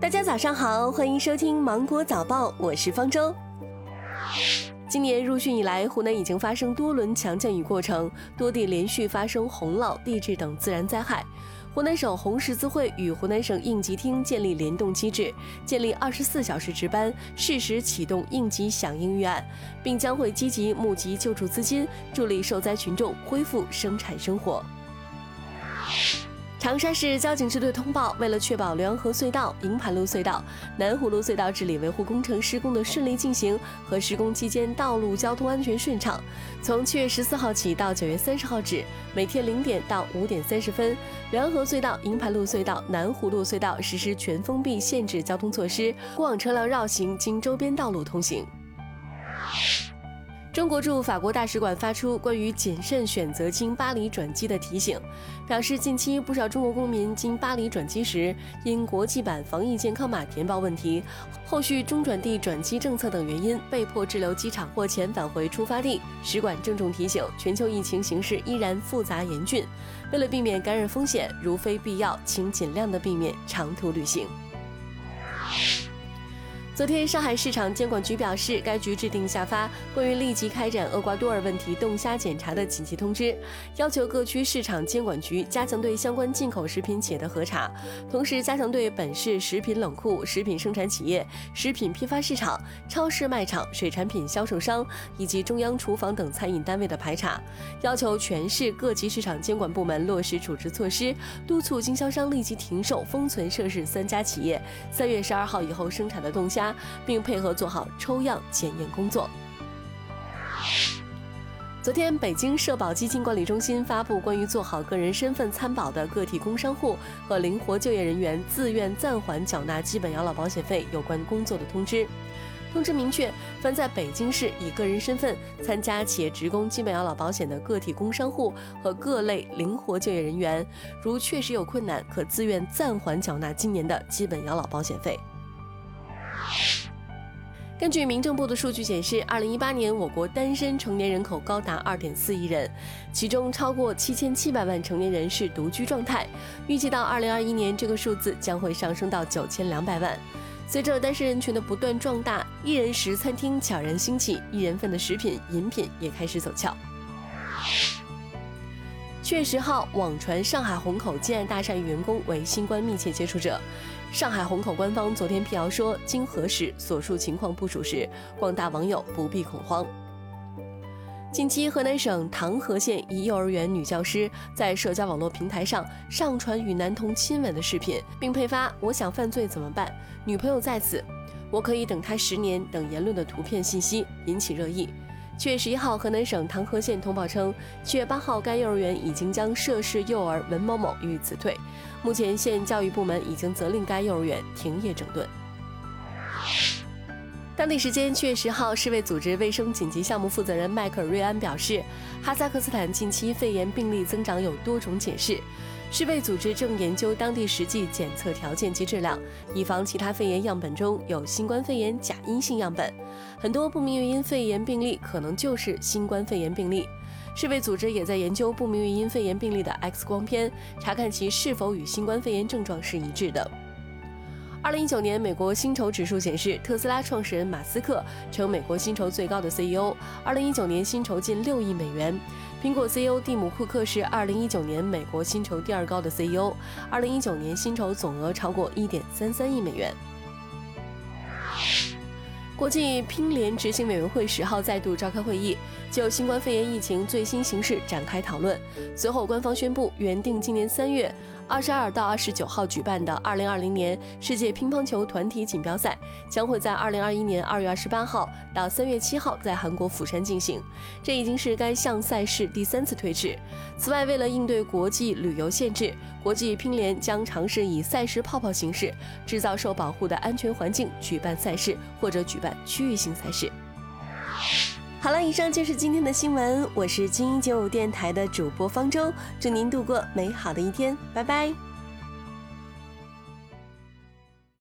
大家早上好，欢迎收听芒果早报，我是方舟。今年入汛以来，湖南已经发生多轮强降雨过程，多地连续发生洪涝、地质等自然灾害。湖南省红十字会与湖南省应急厅建立联动机制，建立二十四小时值班，适时启动应急响应预案，并将会积极募集救助资金，助力受灾群众恢复生产生活。长沙市交警支队通报，为了确保浏阳河隧道、营盘路隧道、南湖路隧道治理维护工程施工的顺利进行和施工期间道路交通安全顺畅，从七月十四号起到九月三十号止，每天零点到五点三十分，浏阳河隧道、营盘路隧道、南湖路隧道实施全封闭限制交通措施，过往车辆绕行，经周边道路通行。中国驻法国大使馆发出关于谨慎选择经巴黎转机的提醒，表示近期不少中国公民经巴黎转机时，因国际版防疫健康码填报问题、后续中转地转机政策等原因，被迫滞留机场或遣返回出发地。使馆郑重提醒，全球疫情形势依然复杂严峻，为了避免感染风险，如非必要，请尽量的避免长途旅行。昨天，上海市场监管局表示，该局制定下发关于立即开展厄瓜多尔问题冻虾检查的紧急通知，要求各区市场监管局加强对相关进口食品企业的核查，同时加强对本市食品冷库、食品生产企业、食品批发市场、超市卖场、水产品销售商以及中央厨房等餐饮单位的排查，要求全市各级市场监管部门落实处置措施，督促经销商立即停售封存涉事三家企业三月十二号以后生产的冻虾。并配合做好抽样检验工作。昨天，北京社保基金管理中心发布关于做好个人身份参保的个体工商户和灵活就业人员自愿暂缓缴纳基本养老保险费有关工作的通知。通知明确，凡在北京市以个人身份参加企业职工基本养老保险的个体工商户和各类灵活就业人员，如确实有困难，可自愿暂缓缴纳今年的基本养老保险费。根据民政部的数据显示，二零一八年我国单身成年人口高达二点四亿人，其中超过七千七百万成年人是独居状态。预计到二零二一年，这个数字将会上升到九千两百万。随着单身人群的不断壮大，一人食餐厅悄然兴起，一人份的食品饮品也开始走俏。七月十号，网传上海虹口建爱大厦员工为新冠密切接触者。上海虹口官方昨天辟谣说，经核实，所述情况不属实，广大网友不必恐慌。近期，河南省唐河县一幼儿园女教师在社交网络平台上上传与男童亲吻的视频，并配发“我想犯罪怎么办？女朋友在此，我可以等他十年”等言论的图片信息，引起热议。七月十一号，河南省唐河县通报称，七月八号，该幼儿园已经将涉事幼儿文某某予以辞退。目前，县教育部门已经责令该幼儿园停业整顿。当地时间七月十号，世卫组织卫生紧急项目负责人迈克尔·瑞安表示，哈萨克斯坦近期肺炎病例增长有多种解释。世卫组织正研究当地实际检测条件及质量，以防其他肺炎样本中有新冠肺炎假阴性样本。很多不明原因肺炎病例可能就是新冠肺炎病例。世卫组织也在研究不明原因肺炎病例的 X 光片，查看其是否与新冠肺炎症状是一致的。二零一九年美国薪酬指数显示，特斯拉创始人马斯克成美国薪酬最高的 CEO，二零一九年薪酬近六亿美元。苹果 CEO 蒂姆·库克是二零一九年美国薪酬第二高的 CEO，二零一九年薪酬总额超过一点三三亿美元。国际乒联执行委员会十号再度召开会议，就新冠肺炎疫情最新形势展开讨论。随后，官方宣布，原定今年三月二十二到二十九号举办的二零二零年世界乒乓球团体锦标赛，将会在二零二一年二月二十八号到三月七号在韩国釜山进行。这已经是该项赛事第三次推迟。此外，为了应对国际旅游限制，国际乒联将尝试以赛事泡泡形式，制造受保护的安全环境，举办赛事或者举办。区域性赛事。好了，以上就是今天的新闻。我是精英九五电台的主播方舟，祝您度过美好的一天，拜拜。